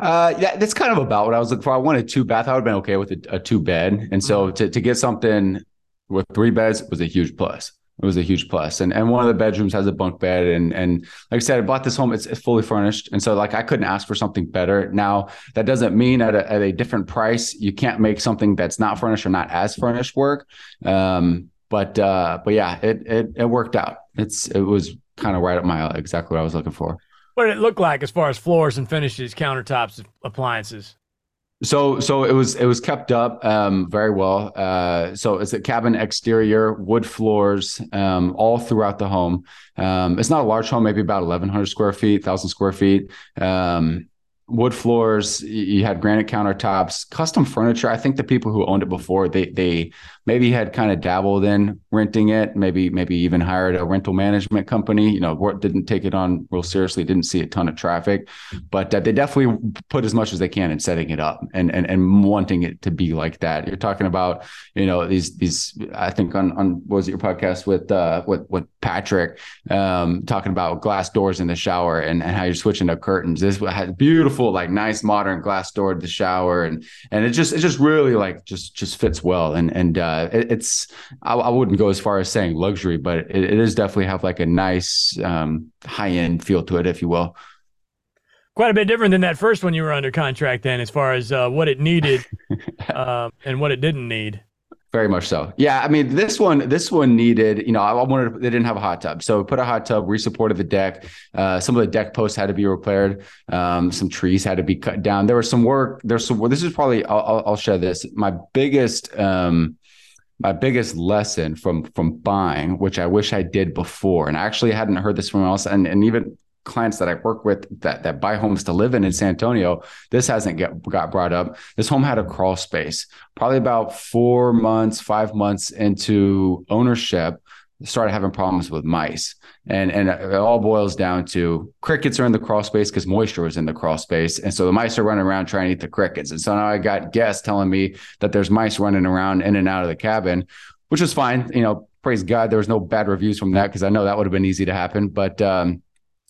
Uh, yeah, that's kind of about what I was looking for. I wanted two bath. I would have been okay with a, a two bed, and so to to get something with three beds was a huge plus. It was a huge plus, and and one of the bedrooms has a bunk bed, and and like I said, I bought this home. It's, fully furnished, and so like I couldn't ask for something better. Now that doesn't mean at a, at a different price you can't make something that's not furnished or not as furnished work. Um, but uh, but yeah, it it it worked out. It's it was kind of right up my exactly what I was looking for. What did it look like as far as floors and finishes, countertops, appliances? So so it was it was kept up um, very well. Uh, so it's a cabin exterior, wood floors, um, all throughout the home. Um, it's not a large home, maybe about eleven hundred square feet, thousand square feet. Um, wood floors. You had granite countertops, custom furniture. I think the people who owned it before they they maybe had kind of dabbled in renting it, maybe maybe even hired a rental management company. You know, didn't take it on real seriously, didn't see a ton of traffic, but uh, they definitely put as much as they can in setting it up and and and wanting it to be like that. You're talking about you know these these I think on on what was it, your podcast with uh with with Patrick um talking about glass doors in the shower and, and how you're switching up curtains. This had beautiful like nice modern glass door to the shower and and it just it just really like just just fits well and and uh it, it's I, I wouldn't go as far as saying luxury but it, it is definitely have like a nice um high end feel to it if you will. Quite a bit different than that first one you were under contract then, as far as uh, what it needed um, and what it didn't need. Very much so. Yeah, I mean this one this one needed, you know, I wanted they didn't have a hot tub. So we put a hot tub, resupported the deck. Uh, some of the deck posts had to be repaired. Um, some trees had to be cut down. There was some work. There's some work. this is probably I'll, I'll, I'll share this. My biggest um my biggest lesson from from buying, which I wish I did before, and I actually hadn't heard this from else, and and even clients that I work with that that buy homes to live in in San Antonio, this hasn't get, got brought up. This home had a crawl space. Probably about four months, five months into ownership, started having problems with mice, and and it all boils down to crickets are in the crawl space because moisture was in the crawl space, and so the mice are running around trying to eat the crickets. And so now I got guests telling me that there's mice running around in and out of the cabin, which was fine. You know, praise God, there was no bad reviews from that because I know that would have been easy to happen, but. um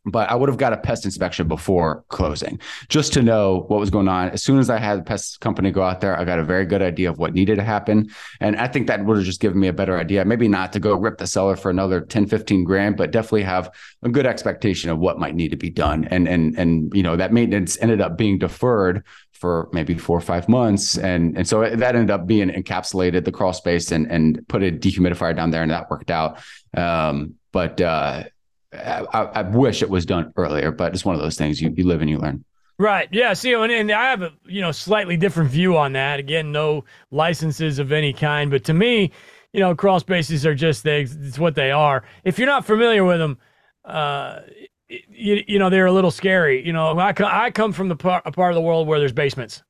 but I would have got a pest inspection before closing just to know what was going on. As soon as I had the pest company go out there, I got a very good idea of what needed to happen. And I think that would have just given me a better idea. Maybe not to go rip the seller for another 10, 15 grand, but definitely have a good expectation of what might need to be done. And and and you know, that maintenance ended up being deferred for maybe four or five months. And and so that ended up being encapsulated the crawl space and and put a dehumidifier down there and that worked out. Um, but uh I, I wish it was done earlier, but it's one of those things you, you live and you learn. Right. Yeah. See, and, and I have a you know slightly different view on that. Again, no licenses of any kind, but to me, you know, crawl spaces are just they, it's what they are. If you're not familiar with them, uh, you, you know they're a little scary. You know, I co- I come from the par- a part of the world where there's basements,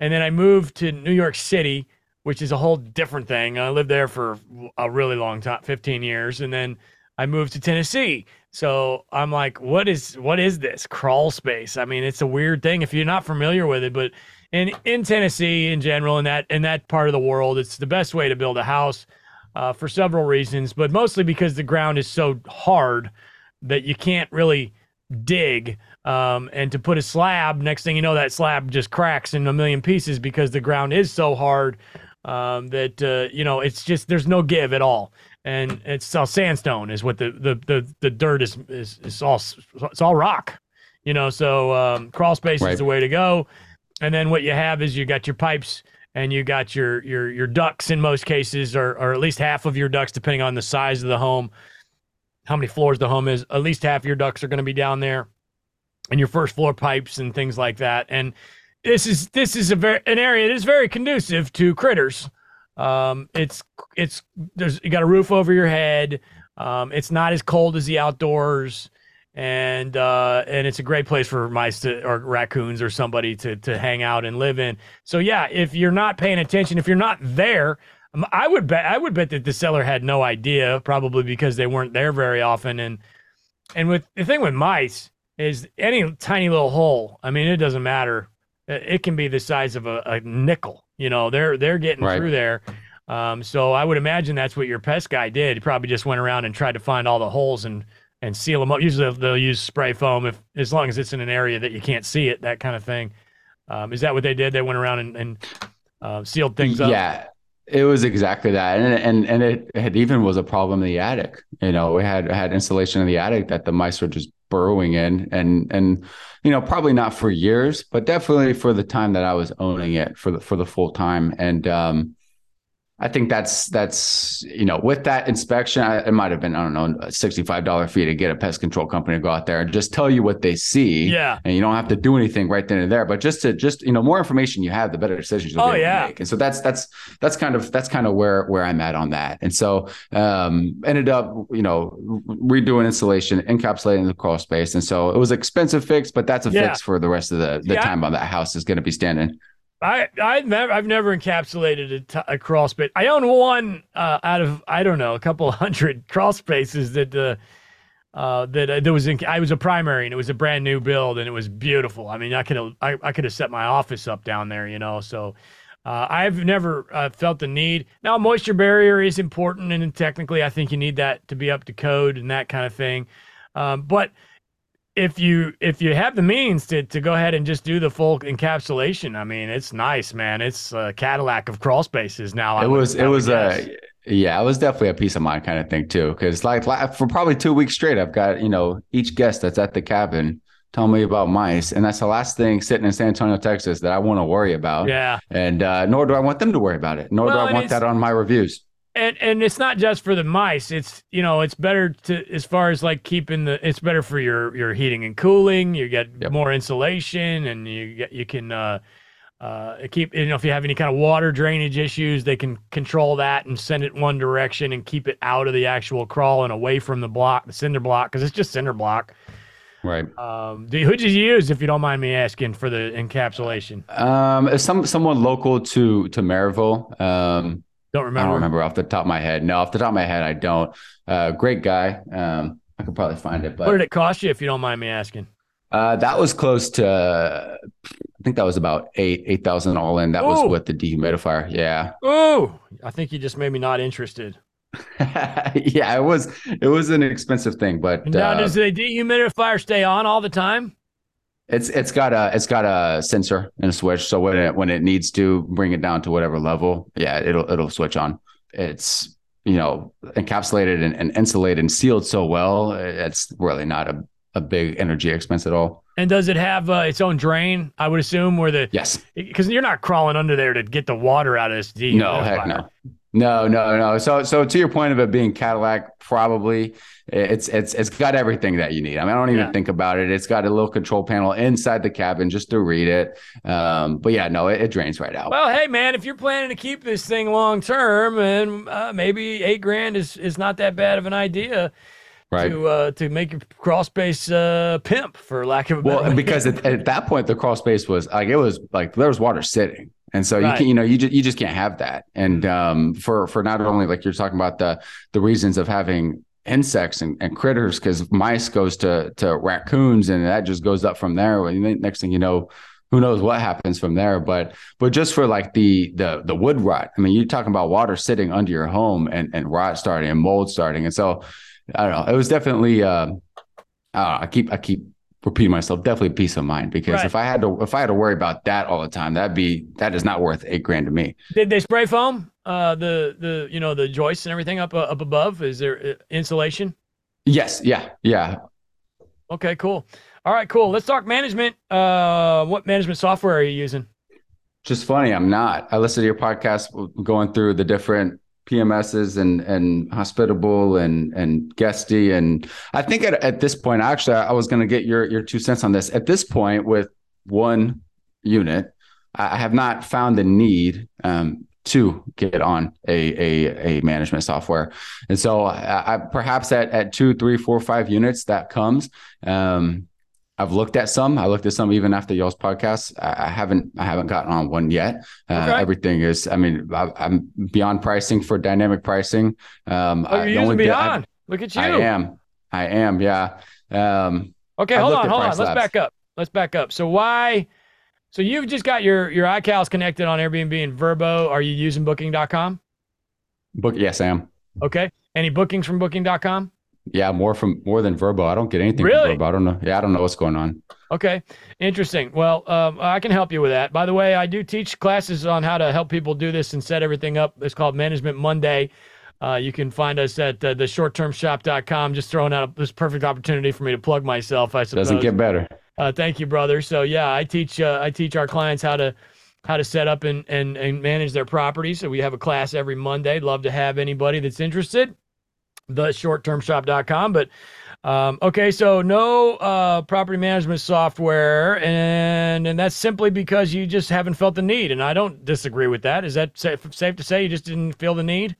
and then I moved to New York City, which is a whole different thing. I lived there for a really long time, 15 years, and then I moved to Tennessee. So I'm like, what is what is this crawl space? I mean, it's a weird thing if you're not familiar with it, but in in Tennessee in general, in that in that part of the world, it's the best way to build a house. uh, for several reasons, but mostly because the ground is so hard that you can't really dig. Um, and to put a slab, next thing you know, that slab just cracks in a million pieces because the ground is so hard um, that uh, you know it's just there's no give at all. And it's all sandstone is what the the the, the dirt is, is is all it's all rock, you know. So um, crawl space right. is the way to go. And then what you have is you got your pipes and you got your your your ducts in most cases, or or at least half of your ducts, depending on the size of the home, how many floors the home is. At least half your ducts are going to be down there, and your first floor pipes and things like that. And this is this is a very an area that is very conducive to critters. Um, it's it's there's you got a roof over your head. Um, it's not as cold as the outdoors and uh, and it's a great place for mice to, or raccoons or somebody to to hang out and live in. So yeah, if you're not paying attention, if you're not there, um, I would bet I would bet that the seller had no idea, probably because they weren't there very often. And and with the thing with mice is any tiny little hole. I mean, it doesn't matter. It can be the size of a, a nickel. You know, they're they're getting right. through there. Um, so I would imagine that's what your pest guy did. He probably just went around and tried to find all the holes and and seal them up. Usually they'll use spray foam if as long as it's in an area that you can't see it, that kind of thing. Um, is that what they did? They went around and, and uh, sealed things up. Yeah, it was exactly that, and and and it, it even was a problem in the attic. You know, we had had insulation in the attic that the mice were just burrowing in, and and you know probably not for years, but definitely for the time that I was owning it for the for the full time, and um, I think that's that's you know with that inspection, it might have been I don't know a sixty five dollar fee to get a pest control company to go out there and just tell you what they see. Yeah, and you don't have to do anything right then and there. But just to just you know more information you have, the better decisions you'll oh, yeah. make. And so that's that's that's kind of that's kind of where where I'm at on that. And so um, ended up you know redoing insulation, encapsulating the crawl space, and so it was expensive fix, but that's a yeah. fix for the rest of the the yeah. time on that house is going to be standing. I I've never I've never encapsulated a, t- a crawl space. I own one uh, out of I don't know a couple hundred crawl spaces that uh, uh, that uh, there was in, I was a primary and it was a brand new build and it was beautiful. I mean I could have I, I could have set my office up down there, you know. So uh, I've never uh, felt the need. Now moisture barrier is important and technically I think you need that to be up to code and that kind of thing. Um, but if you if you have the means to to go ahead and just do the full encapsulation, I mean, it's nice, man. It's a Cadillac of crawl spaces now. It was it was a yeah, it was definitely a peace of mind kind of thing too. Because like, like for probably two weeks straight, I've got you know each guest that's at the cabin telling me about mice, and that's the last thing sitting in San Antonio, Texas, that I want to worry about. Yeah, and uh, nor do I want them to worry about it. Nor well, do I want that on my reviews and and it's not just for the mice it's you know it's better to as far as like keeping the it's better for your your heating and cooling you get yep. more insulation and you get you can uh uh keep you know if you have any kind of water drainage issues they can control that and send it one direction and keep it out of the actual crawl and away from the block the cinder block because it's just cinder block Right. Um, who did you use, if you don't mind me asking, for the encapsulation? Um, some someone local to to Maryville. Um, don't remember. I don't remember off the top of my head. No, off the top of my head, I don't. Uh, great guy. Um, I could probably find it. But what did it cost you, if you don't mind me asking? Uh, that was close to. I think that was about eight eight thousand all in. That Ooh. was with the dehumidifier. Yeah. Oh, I think you just made me not interested. yeah, it was it was an expensive thing, but now uh, does the dehumidifier stay on all the time? It's it's got a it's got a sensor and a switch. So when it when it needs to bring it down to whatever level, yeah, it'll it'll switch on. It's you know encapsulated and, and insulated and sealed so well. It's really not a, a big energy expense at all. And does it have uh, its own drain? I would assume where the yes, because you're not crawling under there to get the water out of this. No, heck no. No, no, no. So, so to your point of it being Cadillac, probably it's it's it's got everything that you need. I mean, I don't even yeah. think about it. It's got a little control panel inside the cabin just to read it. Um, but yeah, no, it, it, drains right out. Well, hey man, if you're planning to keep this thing long term, and uh, maybe eight grand is is not that bad of an idea. Right. To uh, to make your crawl space uh, pimp, for lack of a well, because at, at that point the crawl space was like it was like there was water sitting. And so right. you can, you know, you just you just can't have that. And um, for for not only like you're talking about the the reasons of having insects and, and critters, because mice goes to to raccoons, and that just goes up from there. And next thing you know, who knows what happens from there. But but just for like the the the wood rot. I mean, you're talking about water sitting under your home and and rot starting and mold starting. And so I don't know. It was definitely. Uh, I keep I keep repeating myself. Definitely peace of mind because right. if I had to if I had to worry about that all the time, that'd be that is not worth eight grand to me. Did they spray foam? Uh, the the you know the joists and everything up uh, up above. Is there uh, insulation? Yes. Yeah. Yeah. Okay. Cool. All right. Cool. Let's talk management. Uh, what management software are you using? Just funny, I'm not. I listened to your podcast going through the different PMSs and and hospitable and and guesty and I think at, at this point actually I was going to get your your two cents on this. At this point with one unit I have not found the need um, to get on a, a, a management software. And so I, I, perhaps at at two three four five units that comes um, I've looked at some. I looked at some even after y'all's podcast. I, I haven't I haven't gotten on one yet. Uh, okay. Everything is. I mean, I, am beyond pricing for dynamic pricing. Um, oh, you're using beyond. Look at you. I am. I am. Yeah. Um, okay. Hold on. Hold on. Let's back up. Let's back up. So why? So you've just got your your iCals connected on Airbnb and Vrbo. Are you using Booking.com? Book. Yes, I am. Okay. Any bookings from Booking.com? Yeah, more from more than Vrbo. I don't get anything really? I don't know. Yeah, I don't know what's going on. Okay, interesting. Well, um, I can help you with that. By the way, I do teach classes on how to help people do this and set everything up. It's called Management Monday. Uh, you can find us at uh, the shorttermshop.com. Just throwing out this perfect opportunity for me to plug myself. I suppose doesn't get better. Uh, thank you, brother. So yeah, I teach uh, I teach our clients how to how to set up and, and and manage their property. So we have a class every Monday. Love to have anybody that's interested theshorttermshop.com. But um, okay, so no uh, property management software, and and that's simply because you just haven't felt the need, and I don't disagree with that. Is that safe, safe to say you just didn't feel the need?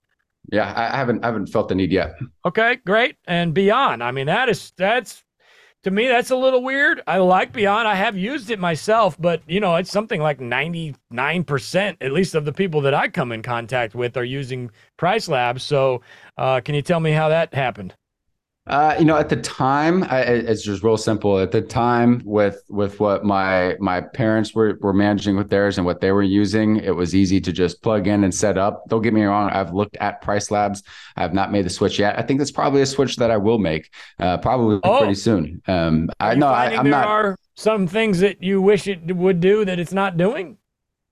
Yeah, I haven't I haven't felt the need yet. Okay, great, and beyond. I mean, that is that's to me that's a little weird. I like Beyond. I have used it myself, but you know, it's something like 99% at least of the people that I come in contact with are using Price Labs. So, uh, can you tell me how that happened? Uh, you know, at the time, I, it's just real simple. At the time, with with what my my parents were were managing with theirs and what they were using, it was easy to just plug in and set up. Don't get me wrong; I've looked at Price Labs. I have not made the switch yet. I think that's probably a switch that I will make, uh, probably oh. pretty soon. Um, I know I, am there not. Are some things that you wish it would do that it's not doing?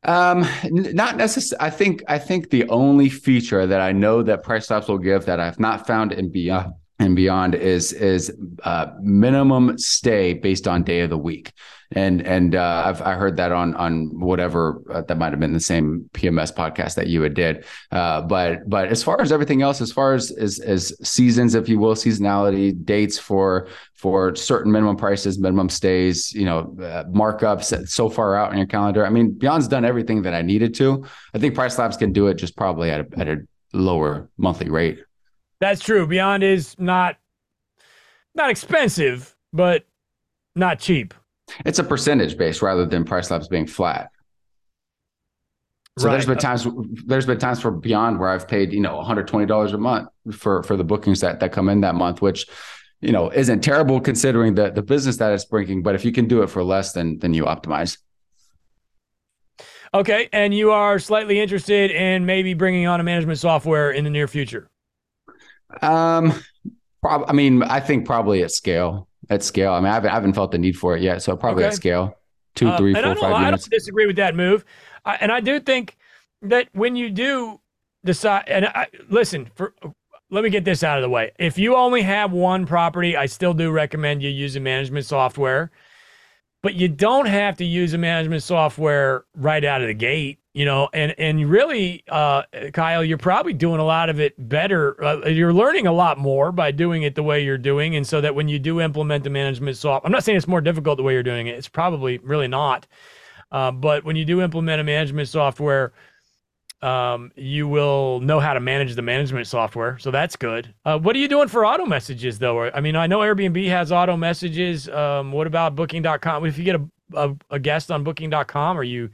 Um, not necessarily. I think I think the only feature that I know that Price Labs will give that I've not found in beyond and beyond is is uh, minimum stay based on day of the week, and and uh, I've I heard that on on whatever uh, that might have been the same PMS podcast that you had did, uh, but but as far as everything else, as far as as, as seasons, if you will, seasonality dates for for certain minimum prices, minimum stays, you know, uh, markups so far out in your calendar. I mean, Beyond's done everything that I needed to. I think Price Labs can do it just probably at a, at a lower monthly rate. That's true. Beyond is not not expensive, but not cheap. It's a percentage base rather than price labs being flat. So right. there's been times there's been times for Beyond where I've paid you know $120 a month for for the bookings that that come in that month, which you know isn't terrible considering the the business that it's bringing. But if you can do it for less, then then you optimize. Okay, and you are slightly interested in maybe bringing on a management software in the near future. Um, prob- I mean, I think probably at scale. At scale. I mean, I haven't, I haven't felt the need for it yet. So probably okay. at scale. Two, uh, three, four, five I don't disagree with that move. I, and I do think that when you do decide, and I, listen, for let me get this out of the way. If you only have one property, I still do recommend you using management software, but you don't have to use a management software right out of the gate you know and and really uh, kyle you're probably doing a lot of it better uh, you're learning a lot more by doing it the way you're doing. And so that when you do implement the management software i'm not saying it's more difficult the way you're doing it it's probably really not. Uh, but when you do implement a management software um, you will know how to manage the management software so that's good uh, what are you doing for auto messages though i mean i know airbnb has auto messages um, what about booking.com if you get a, a, a guest on booking.com are you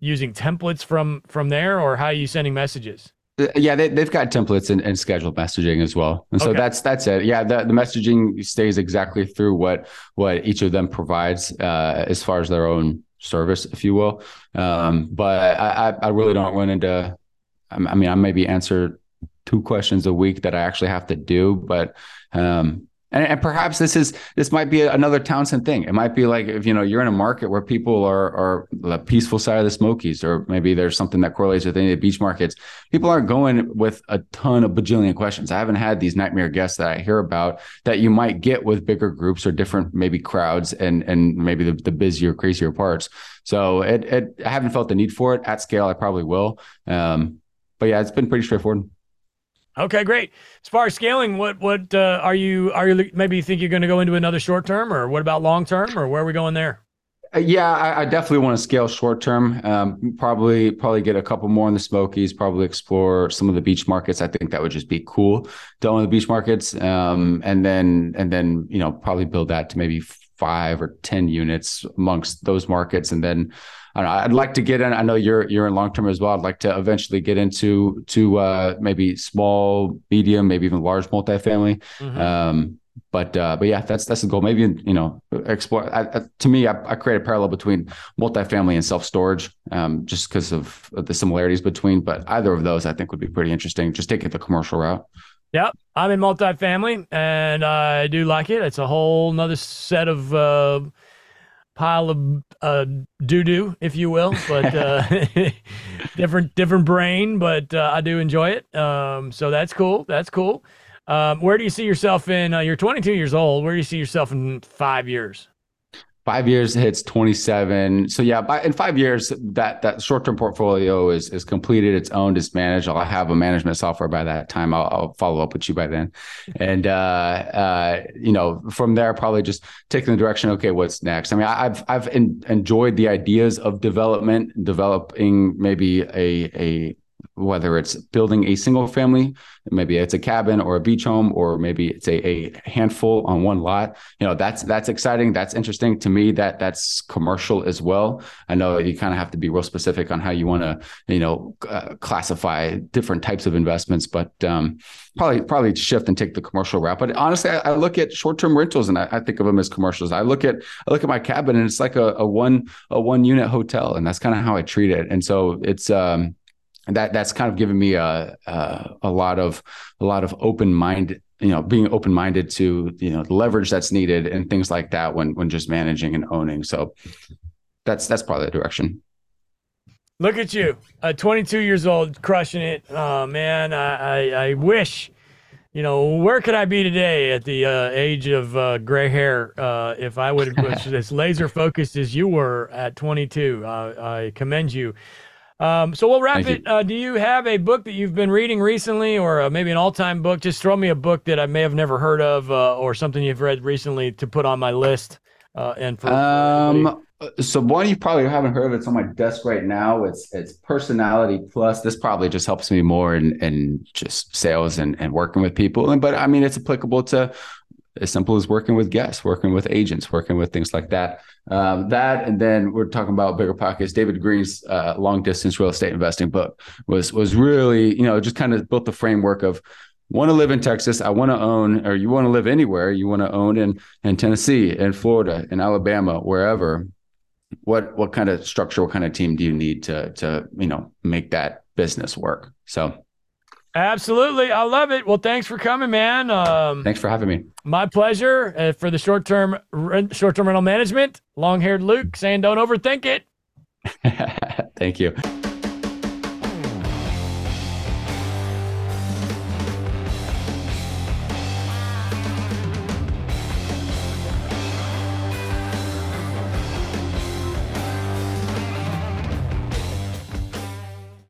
using templates from from there, or how are you sending messages? Uh, yeah, they, they've got templates and, and scheduled messaging as well, and so okay. that's that's it. Yeah, the, the messaging stays exactly through what what each of them provides uh, as far as their own service, if you will. Um, but I, I really don't run into. I mean, I maybe answer two questions a week that I actually have to do, but um, and, and, perhaps this is this might be another Townsend thing. It might be like if you know you're in a market where people are are the peaceful side of the Smokies, or maybe there's something that correlates with any of the beach markets. People aren't going with a ton of bajillion questions. I haven't had these nightmare guests that I hear about that you might get with bigger groups or different maybe crowds and and maybe the, the busier, crazier parts. So it, it I haven't felt the need for it at scale. I probably will. Um, but yeah, it's been pretty straightforward. Okay, great. As far as scaling, what what uh, are you are you maybe you think you're going to go into another short term, or what about long term, or where are we going there? Uh, yeah, I, I, definitely want to scale short term. Um, probably probably get a couple more in the Smokies. Probably explore some of the beach markets. I think that would just be cool to own the beach markets, um, and then and then you know probably build that to maybe five or ten units amongst those markets, and then I would like to get in. I know you're you're in long term as well. I'd like to eventually get into to uh, maybe small, medium, maybe even large multifamily. Mm-hmm. Um, but uh, but yeah, that's that's the goal. Maybe you know, explore. I, I, to me, I, I, create a parallel between multifamily and self storage, um, just because of, of the similarities between. But either of those, I think, would be pretty interesting. Just take it the commercial route. Yep, I'm in multifamily, and I do like it. It's a whole another set of. Uh, pile of uh, doo doo, if you will, but uh, different different brain. But uh, I do enjoy it. Um, so that's cool. That's cool. Um, where do you see yourself in? Uh, you're 22 years old. Where do you see yourself in five years? Five years hits 27. So yeah, by, in five years, that that short term portfolio is is completed. It's owned. It's managed. I'll have a management software by that time. I'll, I'll follow up with you by then, and uh, uh, you know from there probably just taking the direction. Okay, what's next? I mean, I've I've in, enjoyed the ideas of development, developing maybe a a whether it's building a single family, maybe it's a cabin or a beach home, or maybe it's a, a handful on one lot. You know, that's that's exciting. That's interesting to me. That that's commercial as well. I know you kind of have to be real specific on how you want to, you know, uh, classify different types of investments, but um, probably probably shift and take the commercial route. But honestly, I, I look at short term rentals and I, I, think of them as commercials. I look at I look at my cabin and it's like a, a one a one unit hotel, and that's kind of how I treat it. And so it's um that that's kind of given me a a, a lot of a lot of open mind you know being open minded to you know the leverage that's needed and things like that when when just managing and owning. So that's that's probably the direction. Look at you uh, 22 years old crushing it. Oh man i i, I wish you know where could i be today at the uh, age of uh, gray hair uh, if i would have as laser focused as you were at 22 i commend you um, so we'll wrap Thank it. Uh, do you have a book that you've been reading recently, or uh, maybe an all-time book? Just throw me a book that I may have never heard of, uh, or something you've read recently to put on my list. Uh, and for, um, so one you probably haven't heard of. It's on my desk right now. It's it's Personality Plus. This probably just helps me more in in just sales and and working with people. And but I mean, it's applicable to as simple as working with guests, working with agents, working with things like that. Um, that and then we're talking about bigger pockets. David Greene's uh, long distance real estate investing book was was really you know just kind of built the framework of want to live in Texas. I want to own, or you want to live anywhere. You want to own in in Tennessee, in Florida, in Alabama, wherever. What what kind of structure, what kind of team do you need to to you know make that business work? So Absolutely. I love it. Well, thanks for coming, man. Um, thanks for having me. My pleasure. Uh, for the short term short term rental management, long haired Luke saying don't overthink it. Thank you.